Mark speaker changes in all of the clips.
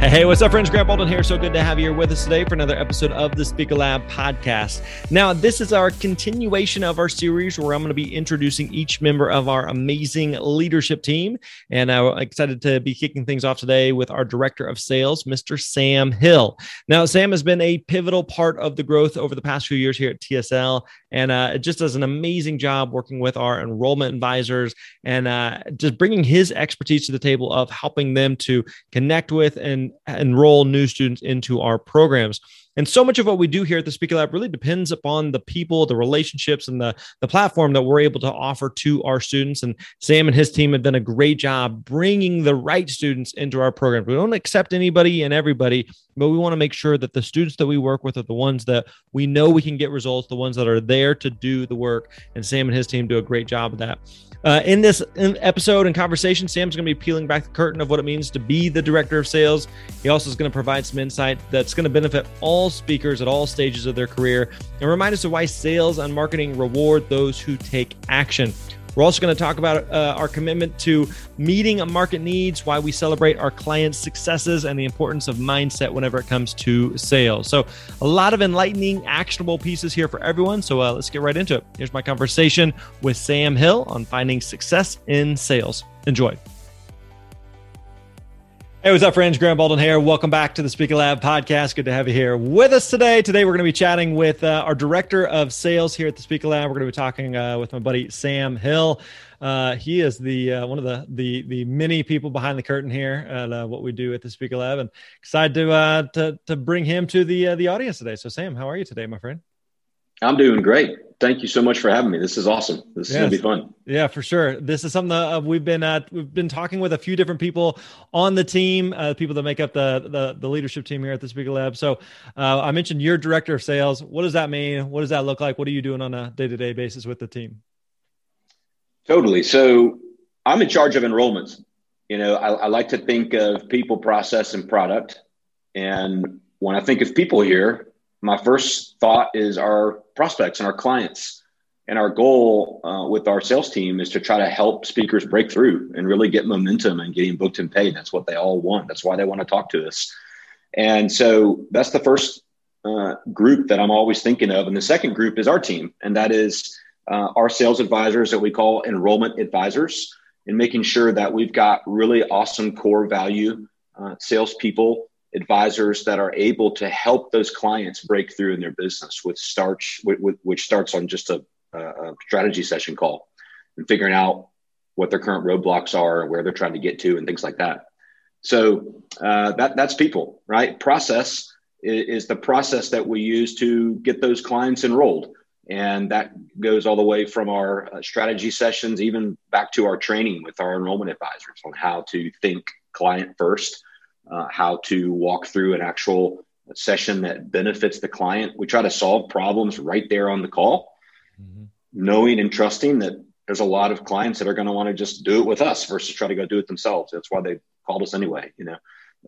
Speaker 1: Hey, what's up, friends? Grant Baldwin here. So good to have you here with us today for another episode of the Speaker Lab podcast. Now, this is our continuation of our series where I'm going to be introducing each member of our amazing leadership team. And I'm excited to be kicking things off today with our director of sales, Mr. Sam Hill. Now, Sam has been a pivotal part of the growth over the past few years here at TSL and uh, just does an amazing job working with our enrollment advisors and uh, just bringing his expertise to the table of helping them to connect with and enroll new students into our programs. And so much of what we do here at the Speaker Lab really depends upon the people, the relationships, and the, the platform that we're able to offer to our students. And Sam and his team have done a great job bringing the right students into our program. We don't accept anybody and everybody, but we want to make sure that the students that we work with are the ones that we know we can get results, the ones that are there to do the work. And Sam and his team do a great job of that. Uh, in this episode and conversation, Sam's going to be peeling back the curtain of what it means to be the director of sales. He also is going to provide some insight that's going to benefit all speakers at all stages of their career and remind us of why sales and marketing reward those who take action. We're also going to talk about uh, our commitment to meeting market needs, why we celebrate our clients' successes, and the importance of mindset whenever it comes to sales. So, a lot of enlightening, actionable pieces here for everyone. So, uh, let's get right into it. Here's my conversation with Sam Hill on finding success in sales. Enjoy. Hey, what's up, friends? Grant Baldwin here. Welcome back to the Speaker Lab podcast. Good to have you here with us today. Today, we're going to be chatting with uh, our director of sales here at the Speaker Lab. We're going to be talking uh, with my buddy Sam Hill. Uh, he is the uh, one of the the the many people behind the curtain here at uh, what we do at the Speaker Lab, and excited to uh, to to bring him to the the audience today. So, Sam, how are you today, my friend?
Speaker 2: I'm doing great. Thank you so much for having me. This is awesome. This is gonna be fun.
Speaker 1: Yeah, for sure. This is something that uh, we've been uh, we've been talking with a few different people on the team, uh, people that make up the, the, the leadership team here at the Speaker Lab. So uh, I mentioned your director of sales. What does that mean? What does that look like? What are you doing on a day to day basis with the team?
Speaker 2: Totally. So I'm in charge of enrollments. You know, I, I like to think of people, process, and product. And when I think of people here, my first thought is our prospects and our clients. And our goal uh, with our sales team is to try to help speakers break through and really get momentum and getting booked and paid. That's what they all want. That's why they want to talk to us. And so that's the first uh, group that I'm always thinking of. And the second group is our team, and that is uh, our sales advisors that we call enrollment advisors, and making sure that we've got really awesome core value uh, salespeople advisors that are able to help those clients break through in their business with starts which starts on just a, a, strategy session call and figuring out what their current roadblocks are and where they're trying to get to and things like that. So uh, that that's people right? Process is, is the process that we use to get those clients enrolled. And that goes all the way from our uh, strategy sessions even back to our training with our enrollment advisors on how to think client first uh, how to walk through an actual session that benefits the client. We try to solve problems right there on the call, mm-hmm. knowing and trusting that there's a lot of clients that are going to want to just do it with us versus try to go do it themselves. That's why they called us anyway, you know.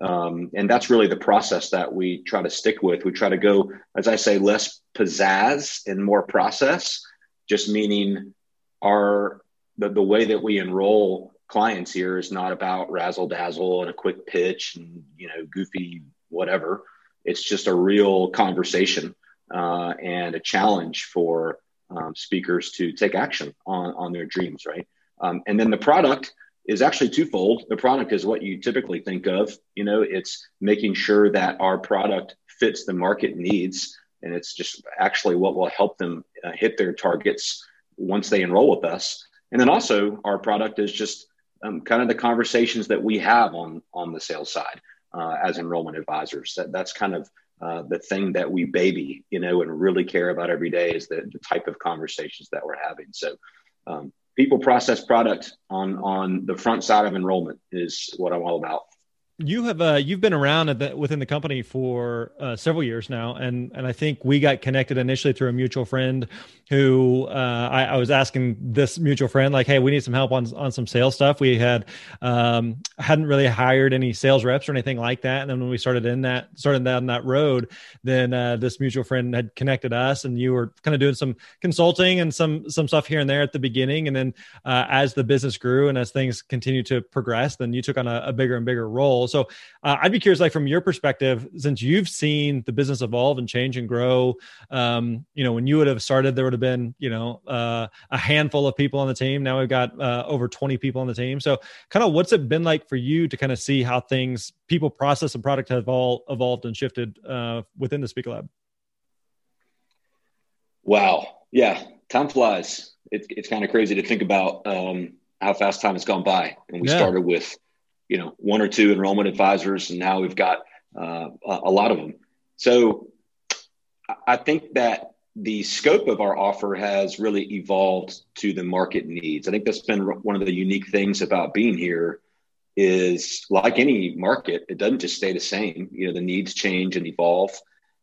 Speaker 2: Um, and that's really the process that we try to stick with. We try to go, as I say, less pizzazz and more process, just meaning our the, the way that we enroll clients here is not about razzle dazzle and a quick pitch and you know goofy whatever. It's just a real conversation uh, and a challenge for um, speakers to take action on on their dreams, right? Um, and then the product is actually twofold. The product is what you typically think of. You know, it's making sure that our product fits the market needs and it's just actually what will help them uh, hit their targets once they enroll with us. And then also, our product is just um, kind of the conversations that we have on on the sales side uh, as enrollment advisors. That that's kind of uh, the thing that we baby, you know, and really care about every day is the, the type of conversations that we're having. So, um, people process product on on the front side of enrollment is what I'm all about
Speaker 1: you have uh, you've been around the, within the company for uh, several years now, and and I think we got connected initially through a mutual friend who uh, I, I, was asking this mutual friend like, hey, we need some help on on some sales stuff. We had um, hadn't really hired any sales reps or anything like that, and then when we started in that started down that road, then uh, this mutual friend had connected us, and you were kind of doing some consulting and some some stuff here and there at the beginning, and then uh, as the business grew and as things continued to progress, then you took on a, a bigger and bigger role. So uh, I'd be curious, like from your perspective, since you've seen the business evolve and change and grow, um, you know, when you would have started, there would have been, you know, uh, a handful of people on the team. Now we've got uh, over 20 people on the team. So kind of what's it been like for you to kind of see how things, people process and product have all evolved and shifted uh, within the Speaker Lab?
Speaker 2: Wow. Yeah. Time flies. It, it's kind of crazy to think about um, how fast time has gone by. And we yeah. started with you know one or two enrollment advisors, and now we've got uh, a lot of them. So I think that the scope of our offer has really evolved to the market needs. I think that's been one of the unique things about being here is like any market, it doesn't just stay the same. You know, the needs change and evolve.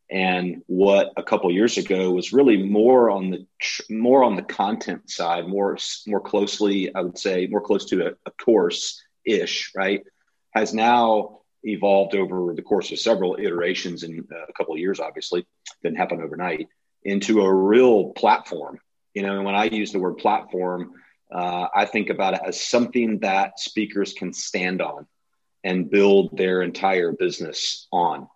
Speaker 2: And what a couple years ago was really more on the more on the content side, more more closely, I would say, more close to a, a course ish, right, has now evolved over the course of several iterations in uh, a couple of years, obviously, didn't happen overnight, into a real platform. You know, and when I use the word platform, uh, I think about it as something that speakers can stand on and build their entire business on.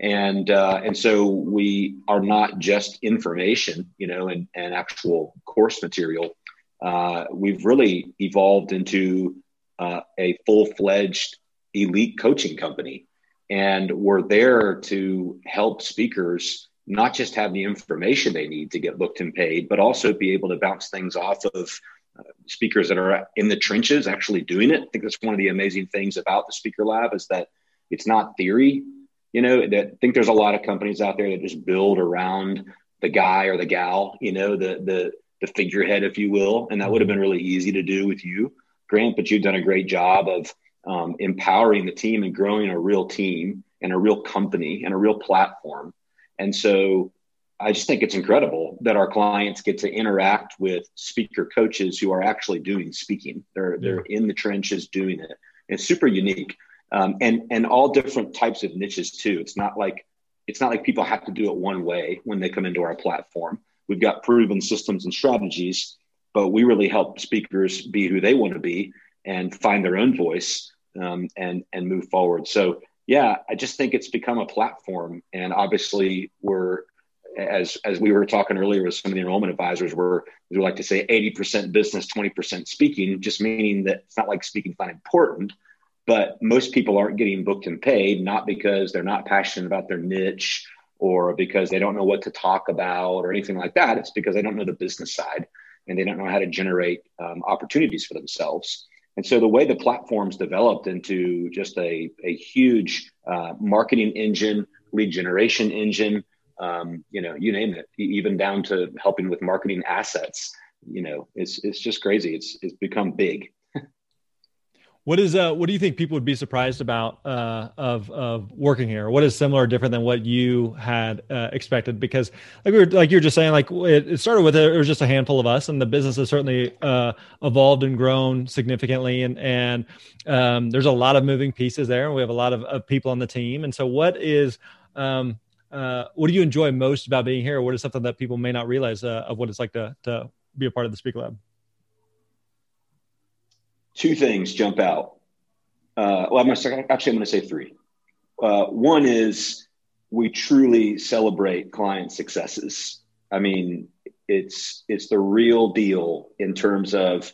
Speaker 2: And uh, and so we are not just information, you know, and, and actual course material. Uh, we've really evolved into uh, a full fledged elite coaching company. And we're there to help speakers not just have the information they need to get booked and paid, but also be able to bounce things off of uh, speakers that are in the trenches actually doing it. I think that's one of the amazing things about the Speaker Lab is that it's not theory. You know, that I think there's a lot of companies out there that just build around the guy or the gal, you know, the the the figurehead, if you will, and that would have been really easy to do with you. Grant, but you've done a great job of um, empowering the team and growing a real team and a real company and a real platform. And so I just think it's incredible that our clients get to interact with speaker coaches who are actually doing speaking. They're they're in the trenches doing it. It's super unique, um, and and all different types of niches too. It's not like it's not like people have to do it one way when they come into our platform. We've got proven systems and strategies but we really help speakers be who they want to be and find their own voice um, and and move forward. So yeah, I just think it's become a platform, and obviously we're as as we were talking earlier with some of the enrollment advisors, we're we like to say eighty percent business, twenty percent speaking, just meaning that it's not like speaking's not important, but most people aren't getting booked and paid not because they're not passionate about their niche or because they don't know what to talk about or anything like that. It's because they don't know the business side and they don't know how to generate um, opportunities for themselves. And so the way the platform's developed into just a, a huge uh, marketing engine, lead generation engine, um, you know, you name it, even down to helping with marketing assets, you know, it's, it's just crazy. It's, it's become big.
Speaker 1: What is uh what do you think people would be surprised about uh of of working here? What is similar or different than what you had uh, expected? Because like we were like you were just saying, like it, it started with it was just a handful of us, and the business has certainly uh, evolved and grown significantly, and and um, there's a lot of moving pieces there, and we have a lot of, of people on the team. And so, what is um, uh, what do you enjoy most about being here? What is something that people may not realize uh, of what it's like to to be a part of the Speak Lab?
Speaker 2: Two things jump out. Uh, well, I'm going to actually I'm going to say three. Uh, one is we truly celebrate client successes. I mean, it's it's the real deal in terms of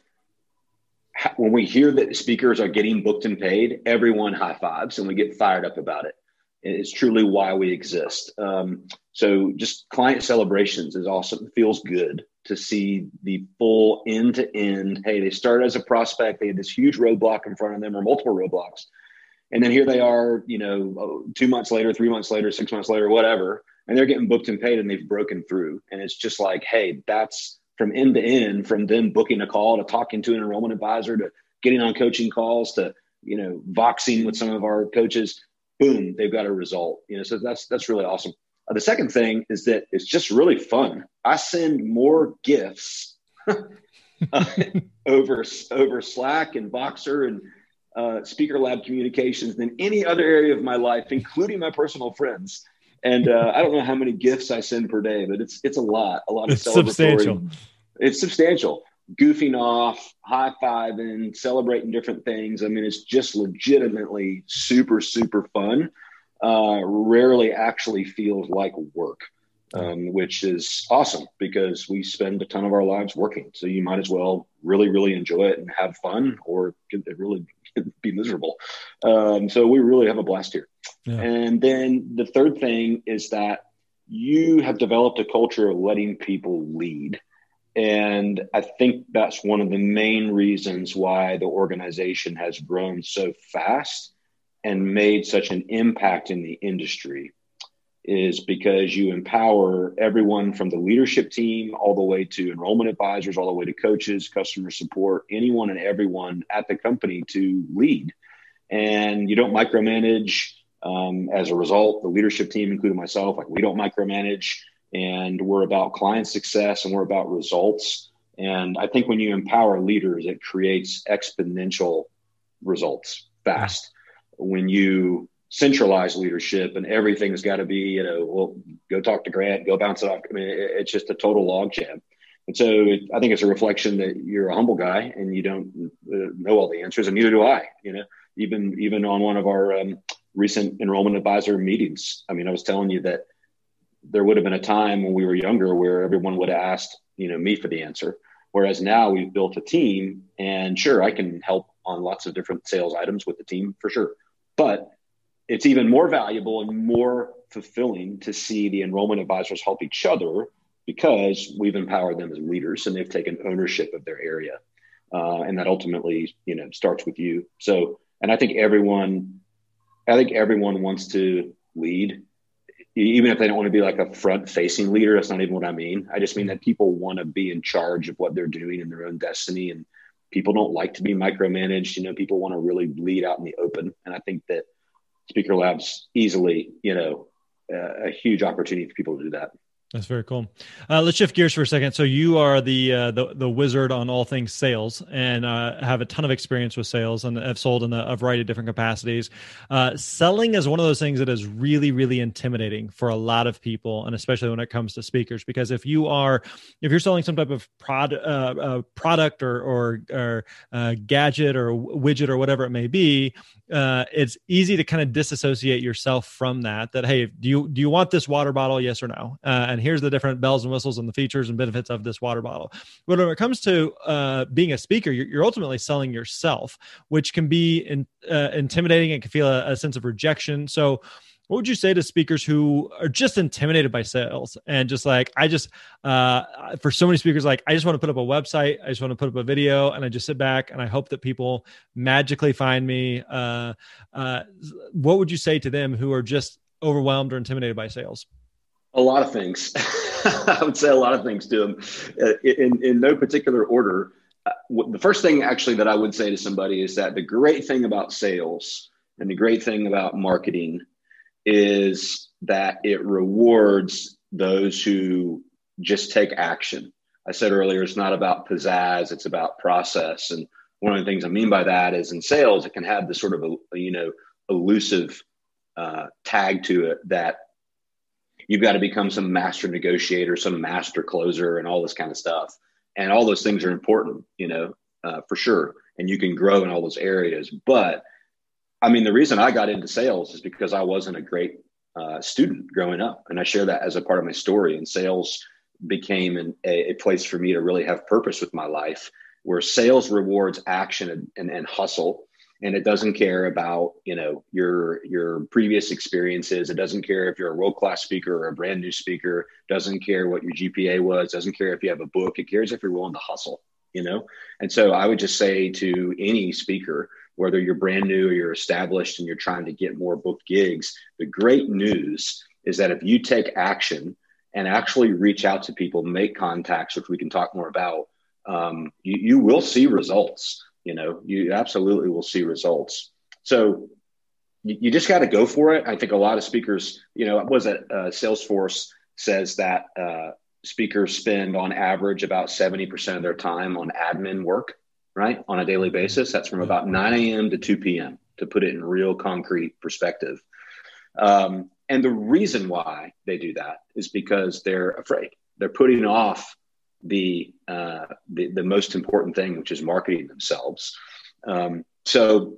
Speaker 2: when we hear that speakers are getting booked and paid, everyone high fives and we get fired up about it. It's truly why we exist. Um, so just client celebrations is awesome. It feels good to see the full end to end. Hey, they started as a prospect. They had this huge roadblock in front of them or multiple roadblocks. And then here they are, you know, two months later, three months later, six months later, whatever, and they're getting booked and paid and they've broken through. And it's just like, hey, that's from end to end, from them booking a call to talking to an enrollment advisor to getting on coaching calls to, you know, voxing with some of our coaches. Boom, they've got a result. You know, so that's that's really awesome. Uh, the second thing is that it's just really fun. I send more gifts uh, over over Slack and Voxer and uh, Speaker Lab communications than any other area of my life, including my personal friends. And uh, I don't know how many gifts I send per day, but it's it's a lot. A lot of
Speaker 1: it's substantial.
Speaker 2: It's substantial. Goofing off, high fiving, celebrating different things. I mean, it's just legitimately super super fun. Uh, rarely actually feels like work, um, which is awesome because we spend a ton of our lives working. So you might as well really really enjoy it and have fun, or really be miserable. Um, so we really have a blast here. Yeah. And then the third thing is that you have developed a culture of letting people lead. And I think that's one of the main reasons why the organization has grown so fast and made such an impact in the industry is because you empower everyone from the leadership team all the way to enrollment advisors, all the way to coaches, customer support, anyone and everyone at the company to lead. And you don't micromanage. Um, as a result, the leadership team, including myself, like we don't micromanage and we're about client success and we're about results. And I think when you empower leaders, it creates exponential results fast. When you centralize leadership and everything's got to be, you know, well, go talk to Grant, go bounce it off. I mean, it's just a total logjam. And so it, I think it's a reflection that you're a humble guy and you don't uh, know all the answers, and neither do I. You know, even even on one of our um, recent enrollment advisor meetings, I mean, I was telling you that there would have been a time when we were younger where everyone would have asked, you know, me for the answer. Whereas now we've built a team, and sure, I can help on lots of different sales items with the team for sure. But it's even more valuable and more fulfilling to see the enrollment advisors help each other because we've empowered them as leaders and they've taken ownership of their area. Uh, and that ultimately, you know, starts with you. So, and I think everyone, I think everyone wants to lead, even if they don't want to be like a front facing leader. That's not even what I mean. I just mean that people want to be in charge of what they're doing in their own destiny. And people don't like to be micromanaged. You know, people want to really lead out in the open. And I think that Speaker Labs easily, you know, uh, a huge opportunity for people to do that.
Speaker 1: That's very cool. Uh, let's shift gears for a second. So you are the uh, the, the wizard on all things sales, and uh, have a ton of experience with sales, and have sold in a, a variety of different capacities. Uh, selling is one of those things that is really really intimidating for a lot of people, and especially when it comes to speakers. Because if you are if you're selling some type of prod, uh, uh, product or or, or gadget or widget or whatever it may be, it's easy to kind of disassociate yourself from that. That hey, do you do you want this water bottle? Yes or no? And here's the different bells and whistles and the features and benefits of this water bottle. But when it comes to uh, being a speaker, you're, you're, ultimately selling yourself, which can be in, uh, intimidating. and can feel a, a sense of rejection. So, what would you say to speakers who are just intimidated by sales and just like i just uh, for so many speakers like i just want to put up a website i just want to put up a video and i just sit back and i hope that people magically find me uh, uh, what would you say to them who are just overwhelmed or intimidated by sales
Speaker 2: a lot of things. I would say a lot of things to them uh, in, in no particular order. Uh, the first thing actually that I would say to somebody is that the great thing about sales and the great thing about marketing is that it rewards those who just take action. I said earlier, it's not about pizzazz, it's about process. And one of the things I mean by that is in sales, it can have this sort of a, you know, elusive uh, tag to it that you've got to become some master negotiator, some master closer, and all this kind of stuff. And all those things are important, you know, uh, for sure. And you can grow in all those areas. But I mean, the reason I got into sales is because I wasn't a great uh, student growing up. And I share that as a part of my story. And sales became an, a, a, place for me to really have purpose with my life, where sales rewards action and, and, and hustle. And it doesn't care about you know your your previous experiences. It doesn't care if you're a world class speaker or a brand new speaker. Doesn't care what your gpa was. Doesn't care if you have a book. It cares if you're willing to hustle you know? And so i would just say to any speaker whether you're brand new or you're established and you're trying to get more booked gigs the great news is that if you take action and actually reach out to people make contacts which we can talk more about um, you, you will see results you know you absolutely will see results. So you, you just got to go for it. I think a lot of speakers you know was it uh, salesforce says that uh, speakers spend on average about 70% of their time on admin work right on a daily basis. That's from about 9 a.m to 2 p.m to put it in real concrete perspective. Um, and the reason why they do that is because they're afraid. They're putting off the, uh, the, the most important thing, which is marketing themselves. Um, so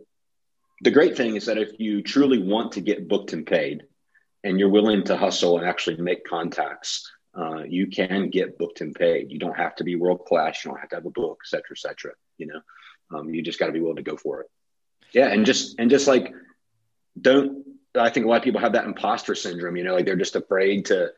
Speaker 2: the great thing is that if you truly want to get booked and paid, and you're willing to hustle and actually make contacts, uh, you can get booked and paid. You don't have to be world class. You don't have to have a book, et cetera, et cetera. You know, um, you just got to be willing to go for it. Yeah, and just and just like don't. I think a lot of people have that imposter syndrome. You know, like they're just afraid to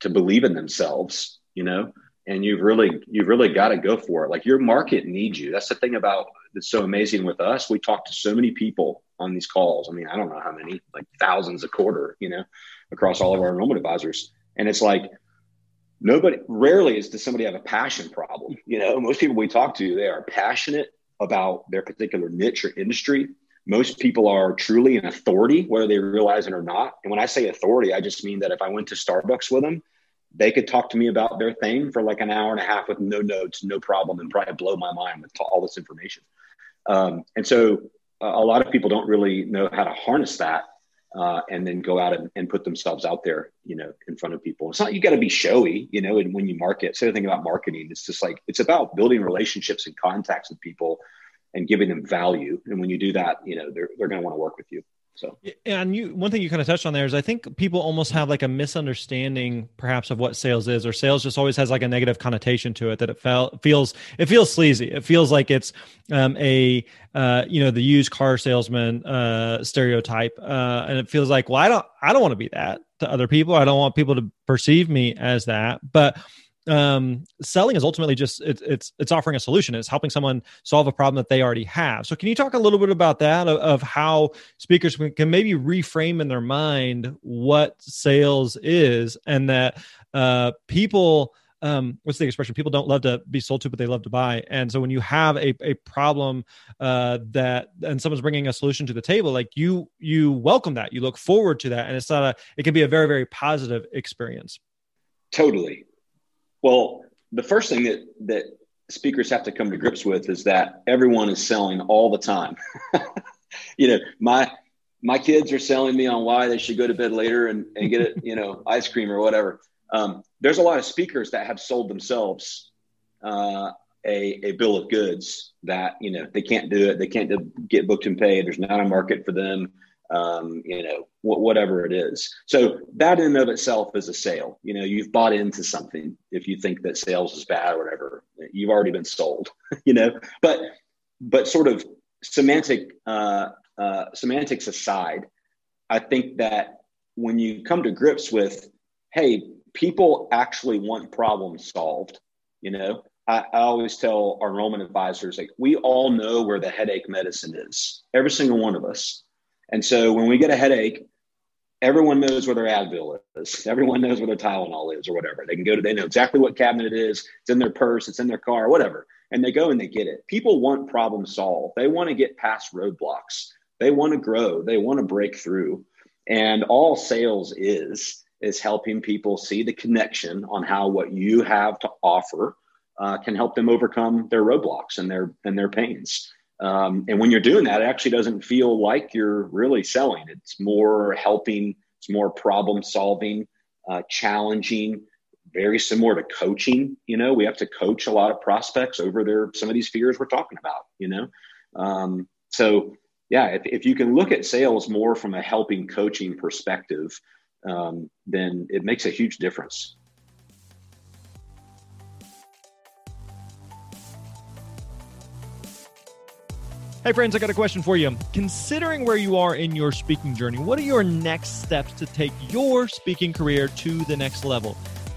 Speaker 2: to believe in themselves. You know, and you've really you've really got to go for it. Like your market needs you. That's the thing about that's so amazing with us. We talk to so many people on these calls. I mean i don't know how many like thousands a quarter you know across all of our enrollment advisors. And it's like nobody rarely is does somebody have a passion problem. You know most people we talk to they are passionate about their particular niche or industry. Most people are truly an authority whether they realize it or not. And when i say authority i just mean that if i went to starbucks with them they could talk to me about their thing for like an hour and a half with no notes, no problem, and probably blow my mind with all this information. Um, and so uh, a lot of people don't really know how to harness that uh, and then go out and, and, put themselves out there, you know, in front of people. It's not you got to be showy, you know, and when you market. So the thing about marketing, it's just like it's about building relationships and contacts with people and giving them value. And when you do that, you know, they're they're going to want to work with you. So,
Speaker 1: and you, one thing you kind of touched on there is I think people almost have like a misunderstanding perhaps of what sales is, or sales just always has like a negative connotation to it that it felt, feels, it feels sleazy. It feels like it's um, a, uh, you know, the used car salesman uh, stereotype. Uh, and it feels like, well, I don't, I don't want to be that to other people. I don't want people to perceive me as that. But um, selling is ultimately just it's it's it's offering a solution. It's helping someone solve a problem that they already have. So, can you talk a little bit about that of, of how speakers can maybe reframe in their mind what sales is, and that uh, people. Um, what's the expression? People don't love to be sold to, but they love to buy. And so when you have a, a problem uh, that and someone's bringing a solution to the table, like you you welcome that, you look forward to that, and it's not a it can be a very very positive experience.
Speaker 2: Totally, well, the first thing that that speakers have to come to grips with is that everyone is selling all the time. you know, my my kids are selling me on why they should go to bed later and, and get it, you know, ice cream or whatever. Um, there's a lot of speakers that have sold themselves uh, a, a bill of goods that you know they can't do it. They can't do, get booked and paid. There's not a market for them um, you know, wh- whatever it is. So that in and of itself is a sale. You know, you've bought into something. If you think that sales is bad or whatever, you've already been sold. you know, but but sort of semantic uh, uh, semantics aside, I think that when you come to grips with, hey, people actually want problems solved. You know, I, I, always tell our enrollment advisors like we all know where the headache medicine is. Every single one of us. And so when we get a headache, everyone knows where their Advil is. Everyone knows where their Tylenol is or whatever. They can go to, they know exactly what cabinet it is. It's in their purse, it's in their car, whatever. And they go and they get it. People want problem solved. They want to get past roadblocks. They want to grow. They want to break through. And all sales is, is helping people see the connection on how what you have to offer uh, can help them overcome their roadblocks and their and their pains. Um, and when you're doing that, it actually doesn't feel like you're really selling. It's more helping, it's more problem solving, uh, challenging, very similar to coaching. You know, we have to coach a lot of prospects over their some of these fears we're talking about, you know. Um, so yeah, if, if you can look at sales more from a helping coaching perspective, um, then it makes a huge difference.
Speaker 1: Hey, friends, I got a question for you. Considering where you are in your speaking journey, what are your next steps to take your speaking career to the next level?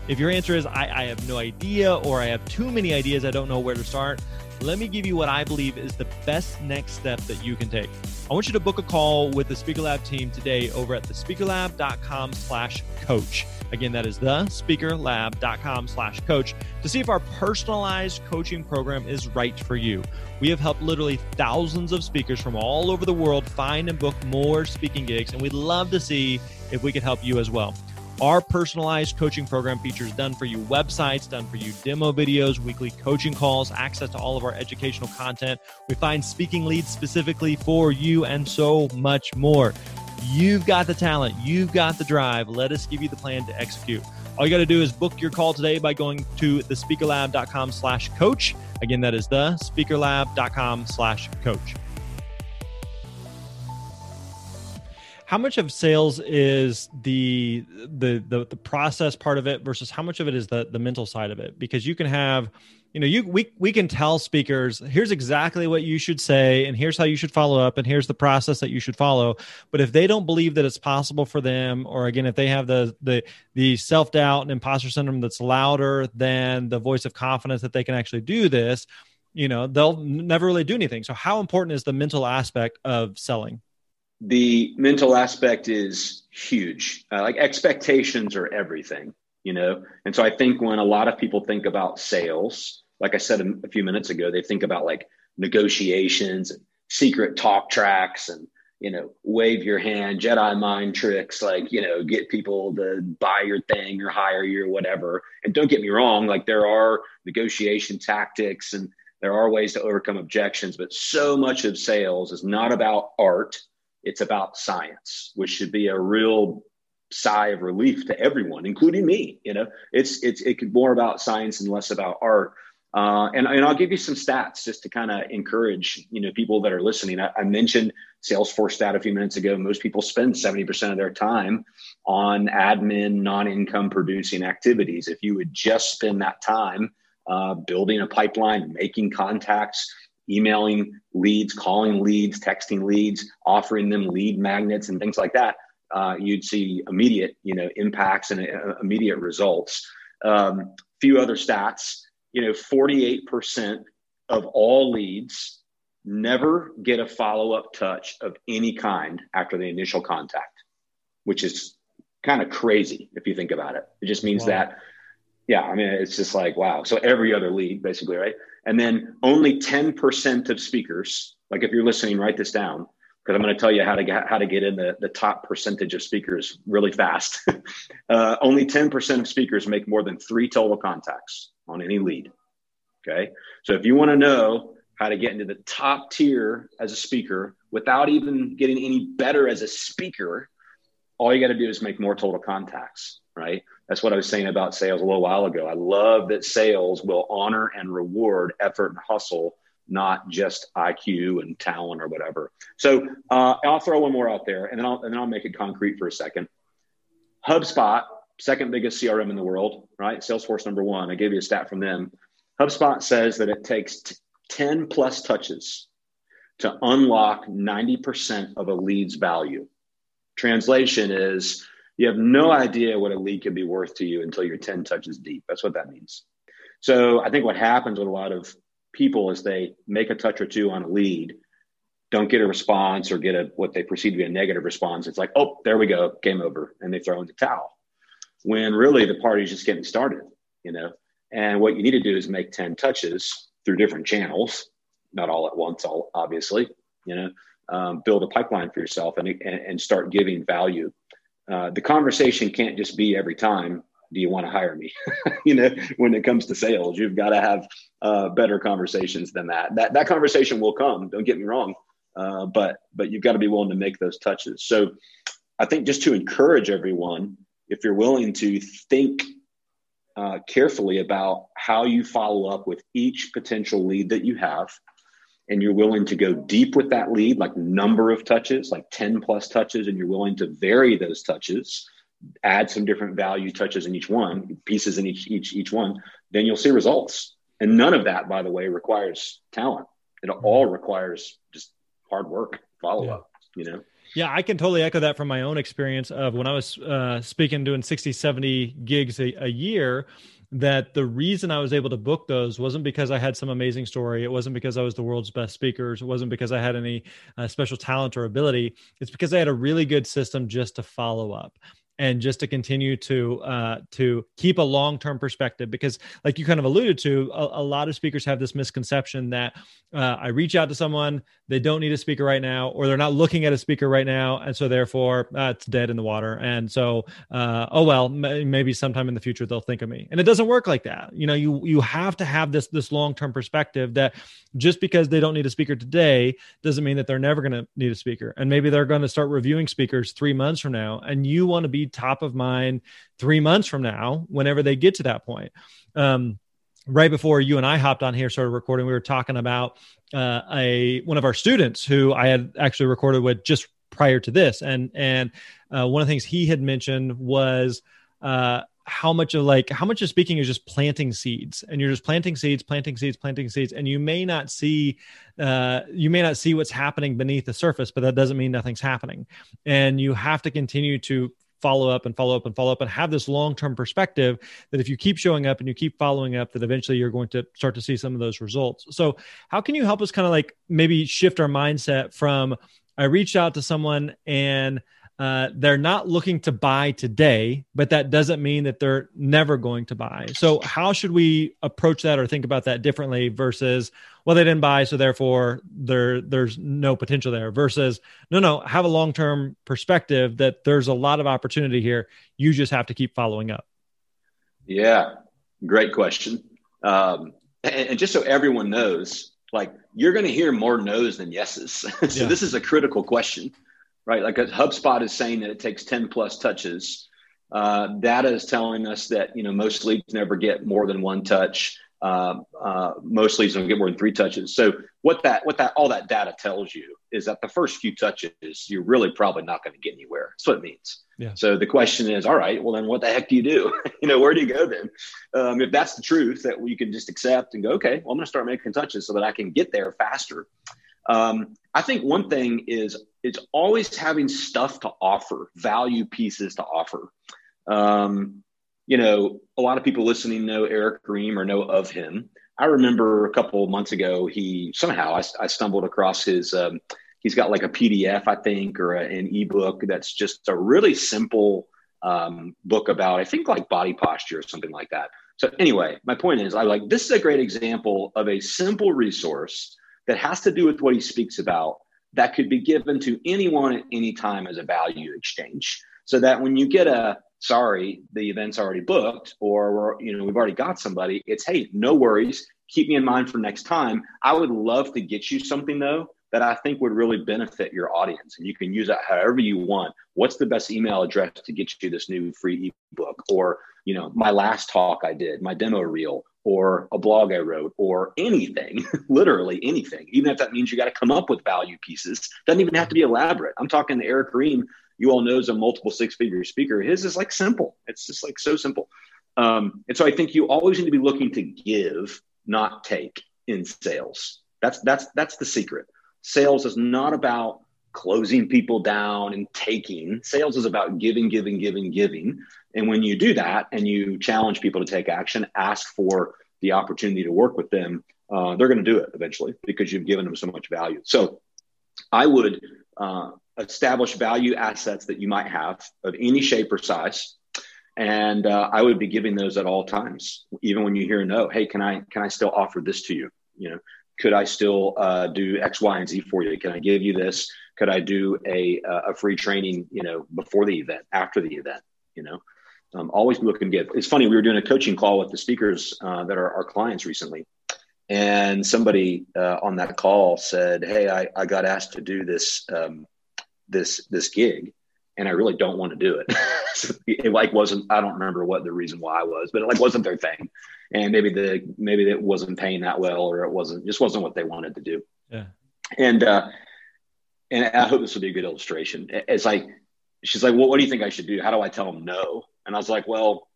Speaker 1: If your answer is, I, I have no idea, or I have too many ideas, I don't know where to start, let me give you what I believe is the best next step that you can take. I want you to book a call with the Speaker Lab team today over at thespeakerlab.com slash coach. Again, that is thespeakerlab.com slash coach to see if our personalized coaching program is right for you. We have helped literally thousands of speakers from all over the world find and book more speaking gigs, and we'd love to see if we could help you as well. Our personalized coaching program features done for you websites, done for you demo videos, weekly coaching calls, access to all of our educational content. We find speaking leads specifically for you and so much more. You've got the talent, you've got the drive. Let us give you the plan to execute. All you got to do is book your call today by going to thespeakerlab.com slash coach. Again, that is the speakerlab.com slash coach. how much of sales is the, the the the process part of it versus how much of it is the the mental side of it because you can have you know you we we can tell speakers here's exactly what you should say and here's how you should follow up and here's the process that you should follow but if they don't believe that it's possible for them or again if they have the the the self-doubt and imposter syndrome that's louder than the voice of confidence that they can actually do this you know they'll never really do anything so how important is the mental aspect of selling
Speaker 2: the mental aspect is huge. Uh, like expectations are everything, you know? And so I think when a lot of people think about sales, like I said a, few minutes ago, they think about like negotiations and secret talk tracks and, you know, wave your hand, Jedi mind tricks, like, you know, get people to buy your thing or hire you or whatever. And don't get me wrong, like there are negotiation tactics and there are ways to overcome objections, but so much of sales is not about art it's about science, which should be a real sigh of relief to everyone, including me. You know, it's it's it could more about science and less about art. Uh, and, and I'll give you some stats just to kind of encourage you know people that are listening. I, I mentioned Salesforce stat a few minutes ago. Most people spend 70% of their time on admin, non-income producing activities. If you would just spend that time uh, building a pipeline, making contacts, emailing leads, calling leads, texting leads, offering them lead magnets and things like that, uh, you'd see immediate, you know, impacts and uh, immediate results. Um, few other stats, you know, 48% of all leads never get a follow-up touch of any kind after the initial contact, which is kind of crazy if you think about it. It just means wow. that, yeah, I mean, it's just like, wow. So every other lead basically, right? And then only 10% of speakers, like if you're listening, write this down because I'm going to tell you how to get how to get in the, the top percentage of speakers really fast. uh, only 10% of speakers make more than three total contacts on any lead. Okay. So if you want to know how to get into the top tier as a speaker without even getting any better as a speaker, all you got to do is make more total contacts, right? That's what I was saying about sales a little while ago. I love that sales will honor and reward effort and hustle, not just IQ and talent or whatever. So uh, I'll throw one more out there, and then I'll and then I'll make it concrete for a second. HubSpot, second biggest CRM in the world, right? Salesforce number one. I gave you a stat from them. HubSpot says that it takes t- 10 plus touches to unlock 90% of a lead's value. Translation is you have no idea what a lead can be worth to you until you're 10 touches deep. That's what that means. So I think what happens with a lot of people is they make a touch or two on a lead, don't get a response or get a what they perceive to be a negative response. It's like, oh, there we go, game over, and they throw in the towel. When really the party's just getting started, you know. And what you need to do is make 10 touches through different channels, not all at once, all obviously, you know, um, build a pipeline for yourself and, and, and start giving value. Uh, the conversation can't just be every time do you want to hire me? You know when it comes to sales you've got to have uh, better conversations than that. That that conversation will come don't get me wrong uh, but but you've got to be willing to make those touches. So i think just to encourage everyone if you're willing to think uh, carefully about how you follow up with each potential lead that you have and you're willing to go deep with that lead, like number of touches, like 10 plus touches, and you're willing to vary those touches, add some different value touches in each one, pieces in each each each one, then you'll see results. And none of that, by the way, requires talent. It all requires just hard work, follow yeah. up, you know?
Speaker 1: Yeah, I can totally echo that from my own experience of when I was uh, speaking, doing 60, 70 gigs a, a year that the reason I was able to book those wasn't because I had some amazing story. It wasn't because I was the world's best speakers. It wasn't because I had any uh, special talent or ability. It's because I had a really good system just to follow up and just to continue to uh, to keep a long term perspective because like you kind of alluded to a, a lot of speakers have this misconception that uh, i reach out to someone they don't need a speaker right now or they're not looking at a speaker right now and so therefore uh, it's dead in the water. And so uh, oh well m- maybe sometime in the future they'll think of me. And it doesn't work like that. You know you you have to have this this long term perspective that just because they don't need a speaker today doesn't mean that they're never going to need a speaker. And maybe they're going to start reviewing speakers three months from now and you want to be top of mind three months from now, whenever they get to that point. Um, right before you and I hopped on here, started recording, we were talking about uh, a one of our students who I had actually recorded with just prior to this, and and uh, one of the things he had mentioned was. Uh, how much of like how much of speaking is just planting seeds and you're just planting seeds planting seeds planting seeds and you may not see uh, you may not see what's happening beneath the surface but that doesn't mean nothing's happening and you have to continue to follow up and follow up and follow up and have this long-term perspective that if you keep showing up and you keep following up that eventually you're going to start to see some of those results. So how can you help us kind of like maybe shift our mindset from i reached out to someone and uh, they're not looking to buy today, but that doesn't mean that they're never going to buy. So, how should we approach that or think about that differently versus, well, they didn't buy, so therefore there there's no potential there. Versus, no, no, have a long term perspective that there's a lot of opportunity here. You just have to keep following up.
Speaker 2: Yeah, great question. Um, and, and just so everyone knows, like you're going to hear more no's than yeses. so yeah. this is a critical question right? Like a HubSpot is saying that it takes 10 plus touches. Uh, data is telling us that, you know, most leads never get more than one touch. Uh, uh, most leads don't get more than three touches. So what that, what that, all that data tells you is that the first few touches, you're really probably not going to get anywhere. That's what it means. Yeah. So the question is, all right, well then what the heck do you do? you know, where do you go then? Um, if that's the truth that you can just accept and go, okay, well, I'm going to start making touches so that I can get there faster. Um, I think one thing is it's always having stuff to offer, value pieces to offer. Um, you know, a lot of people listening know Eric Ream or know of him. I remember a couple months ago, he somehow I, I stumbled across his. Um, he's got like a PDF, I think, or a, an ebook that's just a really simple um, book about, I think, like body posture or something like that. So anyway, my point is, I like this is a great example of a simple resource that has to do with what he speaks about that could be given to anyone at any time as a value exchange. So that when you get a sorry, the event's already booked, or you know, we've already got somebody, it's hey, no worries. Keep me in mind for next time. I would love to get you something though that I think would really benefit your audience. And you can use that however you want. What's the best email address to get you this new free ebook? Or, you know, my last talk I did, my demo reel, or a blog I wrote or anything, literally anything, even if that means you got to come up with value pieces. Doesn't even have to be elaborate. I'm talking to Eric Ream, you all know is a multiple six figure speaker. His is like simple. It's just like so simple. Um, and so I think you always need to be looking to give, not take in sales. That's that's that's the secret. Sales is not about closing people down and taking. Sales is about giving, giving, giving, giving. And when you do that and you challenge people to take action, ask for the opportunity to work with them, uh, they're going to do it eventually because you've given them so much value. So I would uh, establish value assets that you might have of any shape or size. And uh, I would be giving those at all times, even when you hear no. Hey, can I can I still offer this to you? You know, could I still uh, do X, Y, and Z for you? Can I give you this? Could I do a a free training? You know, before the event, after the event. You know, um, always looking good. It's funny. We were doing a coaching call with the speakers uh, that are our clients recently, and somebody uh, on that call said, "Hey, I, I got asked to do this um, this this gig, and I really don't want to do it." it like wasn't. I don't remember what the reason why it was, but it like wasn't their thing, and maybe the maybe it wasn't paying that well, or it wasn't just wasn't what they wanted to do.
Speaker 1: Yeah,
Speaker 2: and uh, and I hope this will be a good illustration. It's like she's like, "Well, what do you think I should do? How do I tell them no?" And I was like, well,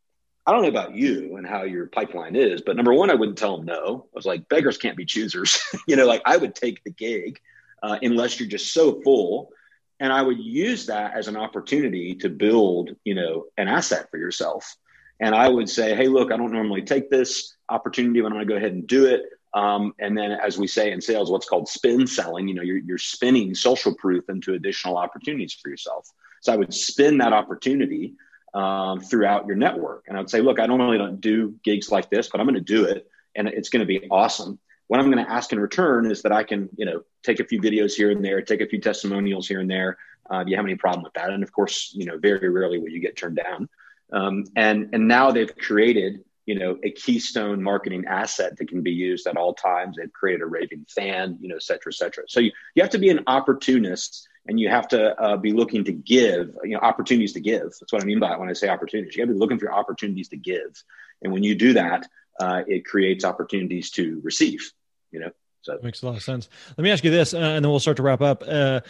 Speaker 2: I don't know about you and how your pipeline is, but number one, I wouldn't tell them no. I was like, beggars can't be choosers. you know, like I would take the gig. uh, unless you're just so full. And I would use that as an opportunity to build, you know, an asset for yourself. And I would say, hey, look, I don't normally take this opportunity, but I'm going to go ahead and do it. Um, and then, as we say in sales, what's called spin selling, you know, you're, you're spinning social proof into additional opportunities for yourself. So I would spin that opportunity um, throughout your network. And I would say, look, I normally don't do gigs like this, but I'm going to do it, and it's going to be awesome. What I'm going to ask in return is that I can, you know, take a few videos here and there, take a few testimonials here and there. Uh, do you have any problem with that? And of course, you know, very rarely will you get turned down. Um, and and now they've created you know a keystone marketing asset that can be used at all times they've created a raving fan you know et cetera et cetera. So you, you have to be an opportunist and you have to uh, be looking to give you know opportunities to give. That's what i mean by it when i say opportunities. You got to be looking for opportunities to give. And when you do that uh, it creates opportunities to receive you know so.
Speaker 1: That makes a lot of sense. Let me ask you this uh, and then we'll start to wrap up. Uh,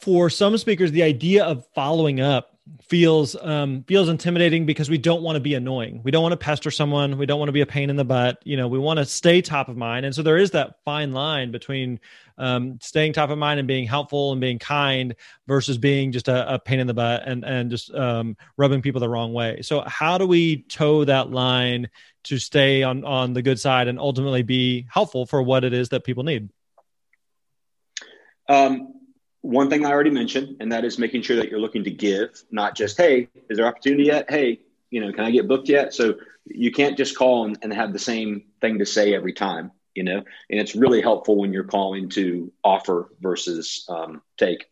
Speaker 1: for some speakers the idea of following up feels um, feels intimidating because we don't want to be annoying. We don't want to pester someone. We don't want to be a pain in the butt. You know, we want to stay top of mind. And so there is that fine line between um, staying top of mind and being helpful and being kind versus being just a, a pain in the butt and and just um, rubbing people the wrong way. So how do we toe that line to stay on on the good side and ultimately be helpful for what it is that people need?
Speaker 2: Um, one thing I already mentioned, and that is making sure that you're looking to give, not just, hey, is there opportunity yet? Hey, you know, can I get booked yet? So you can't just call and, and have the same thing to say every time, you know, and it's really helpful when you're calling to offer versus um, take.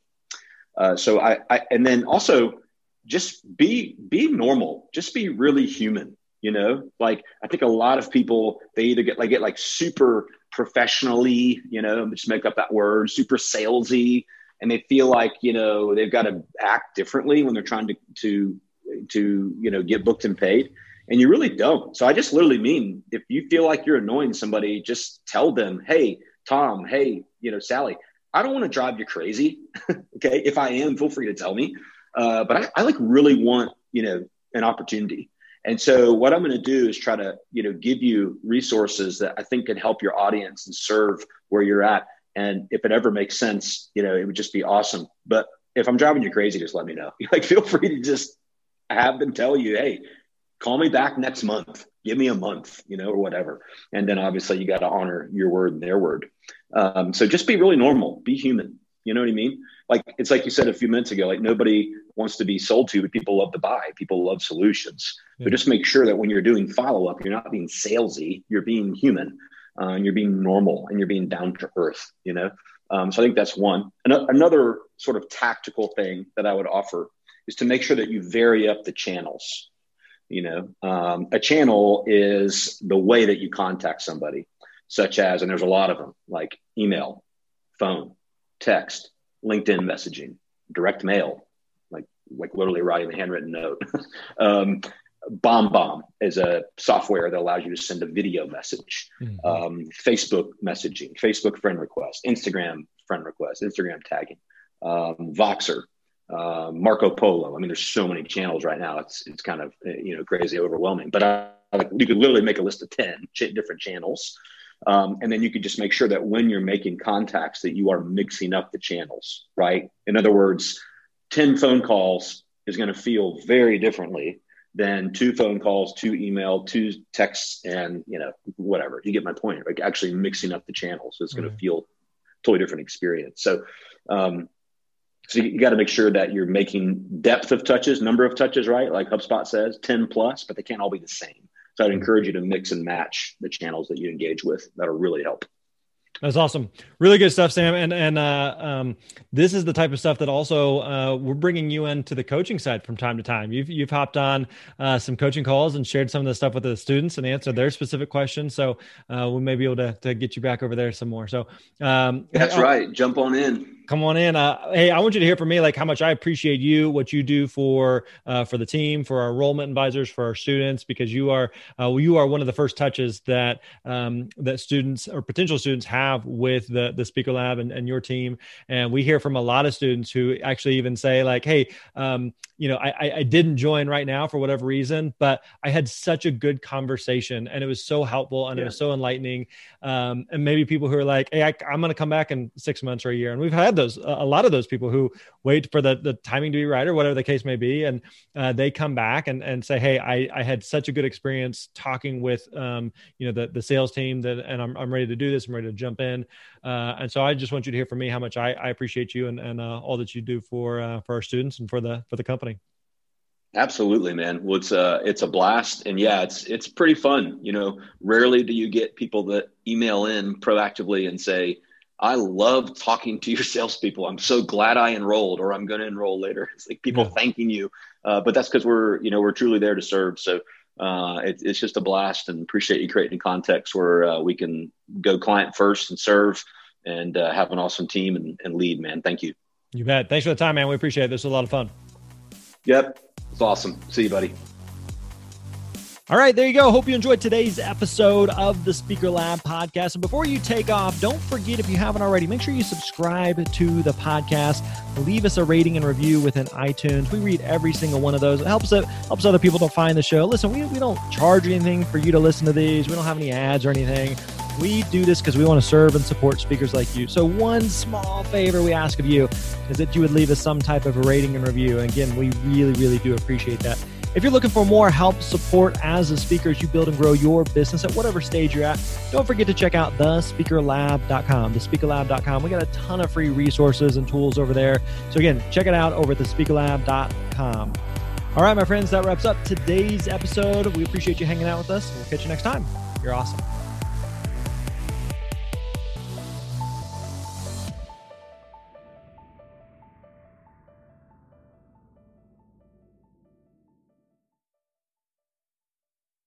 Speaker 2: Uh, so I, I, and then also just be, be normal, just be really human, you know, like I think a lot of people, they either get like, get like super professionally, you know, just make up that word, super salesy, and they feel like you know they've got to act differently when they're trying to to to you know get booked and paid. And you really don't. So i just literally mean if you feel like you're annoying somebody just tell them hey tom hey you know sally i don't want to drive you crazy okay? If i am feel free to tell me. Uh, but I, I like really want you know an opportunity. And so what i'm going to do is try to you know give you resources that i think can help your audience and serve where you're at and if it ever makes sense, you know, it would just be awesome. But if I'm driving you crazy, just let me know. Like, feel free to just have them tell you, hey, call me back next month. Give me a month, you know, or whatever. And then obviously you got to honor your word and their word. Um, so just be really normal, be human. You know what I mean? Like it's like you said a few minutes ago. Like nobody wants to be sold to, but people love to buy. People love solutions. Yeah. But just make sure that when you're doing follow up, you're not being salesy. You're being human uh, and you're being normal and you're being down to earth, you know? Um, so I think that's one. An- another sort of tactical thing that I would offer is to make sure that you vary up the channels. You know, um, a channel is the way that you contact somebody, such as, and there's a lot of them, like email, phone, text, LinkedIn messaging, direct mail, like like literally writing a handwritten note, um, BombBomb is a software that allows you to send a video message, mm-hmm. um, Facebook messaging, Facebook friend request, Instagram friend request, Instagram tagging, um, Voxer, uh, Marco Polo. I mean, there's so many channels right now. It's it's kind of you know crazy overwhelming. But I, you could literally make a list of ten ch- different channels, um, and then you could just make sure that when you're making contacts, that you are mixing up the channels. Right. In other words, ten phone calls is going to feel very differently than two phone calls, two email, two texts, and you know whatever. You get my point. Like actually mixing up the channels, so it's going to feel totally different experience. So, um, so you, you got to make sure that you're making depth of touches, number of touches, right? Like HubSpot says, ten plus, but they can't all be the same. So I'd mm-hmm. encourage you to mix and match the channels that you engage with. That'll really help.
Speaker 1: That's awesome. Really good stuff, Sam. And and uh, um, this is the type of stuff that also uh, we're bringing you into the coaching side from time to time. You've you've hopped on uh, some coaching calls and shared some of the stuff with the students and answered their specific questions. So uh, we may be able to to get you back over there some more. So
Speaker 2: um, that's right. Jump on in.
Speaker 1: Come on in. Uh, hey, I want you to hear from me like how much I appreciate you, what you do for uh, for the team, for our enrollment advisors, for our students, because you are uh, you are one of the first touches that um, that students or potential students have with the the Speaker Lab and, and your team. And we hear from a lot of students who actually even say like, "Hey, um, you know, I, I didn't join right now for whatever reason, but I had such a good conversation and it was so helpful and yeah. it was so enlightening." Um, and maybe people who are like, "Hey, I, I'm going to come back in six months or a year," and we've had those a lot of those people who wait for the, the timing to be right or whatever the case may be. And uh, they come back and, and say hey I, I had such a good experience talking with um, you know the, the sales team that and I'm, I'm ready to do this. I'm ready to jump in. Uh, and so i just want you to hear from me how much i, I appreciate you and, and uh, all that you do for uh, for our students and for the for the company.
Speaker 2: Absolutely, man. Well, it's a it's a blast, and yeah, it's it's pretty fun. You know, rarely do you get people that email in proactively and say, I love talking to your salespeople. I'm so glad I enrolled, or I'm going to enroll later. It's like people yeah. thanking you, uh, but that's because we're you know we're truly there to serve. So uh, it, it's just a blast, and appreciate you creating context where uh, we can go client first and serve, and uh, have an awesome team and, and lead. Man, thank you.
Speaker 1: You bet. Thanks for the time, man. We appreciate it. This was a lot of fun.
Speaker 2: Yep, it's awesome. See you, buddy.
Speaker 1: All right, there you go. Hope you enjoyed today's episode of the Speaker Lab podcast. And before you take off, don't forget if you haven't already, make sure you subscribe to the podcast. Leave us a rating and review within iTunes. We read every single one of those. It helps it helps other people to find the show. Listen, we, we don't charge anything for you to listen to these. We don't have any ads or anything. We do this because we want to serve and support speakers like you. So, one small favor we ask of you is that you would leave us some type of a rating and review. And again, we really, really do appreciate that. If you're looking for more help, support as a speaker as you build and grow your business at whatever stage you're at, don't forget to check out thespeakerlab.com. Thespeakerlab.com. We got a ton of free resources and tools over there. So again, check it out over at thespeakerlab.com. All right, my friends, that wraps up today's episode. We appreciate you hanging out with us. We'll catch you next time. You're awesome.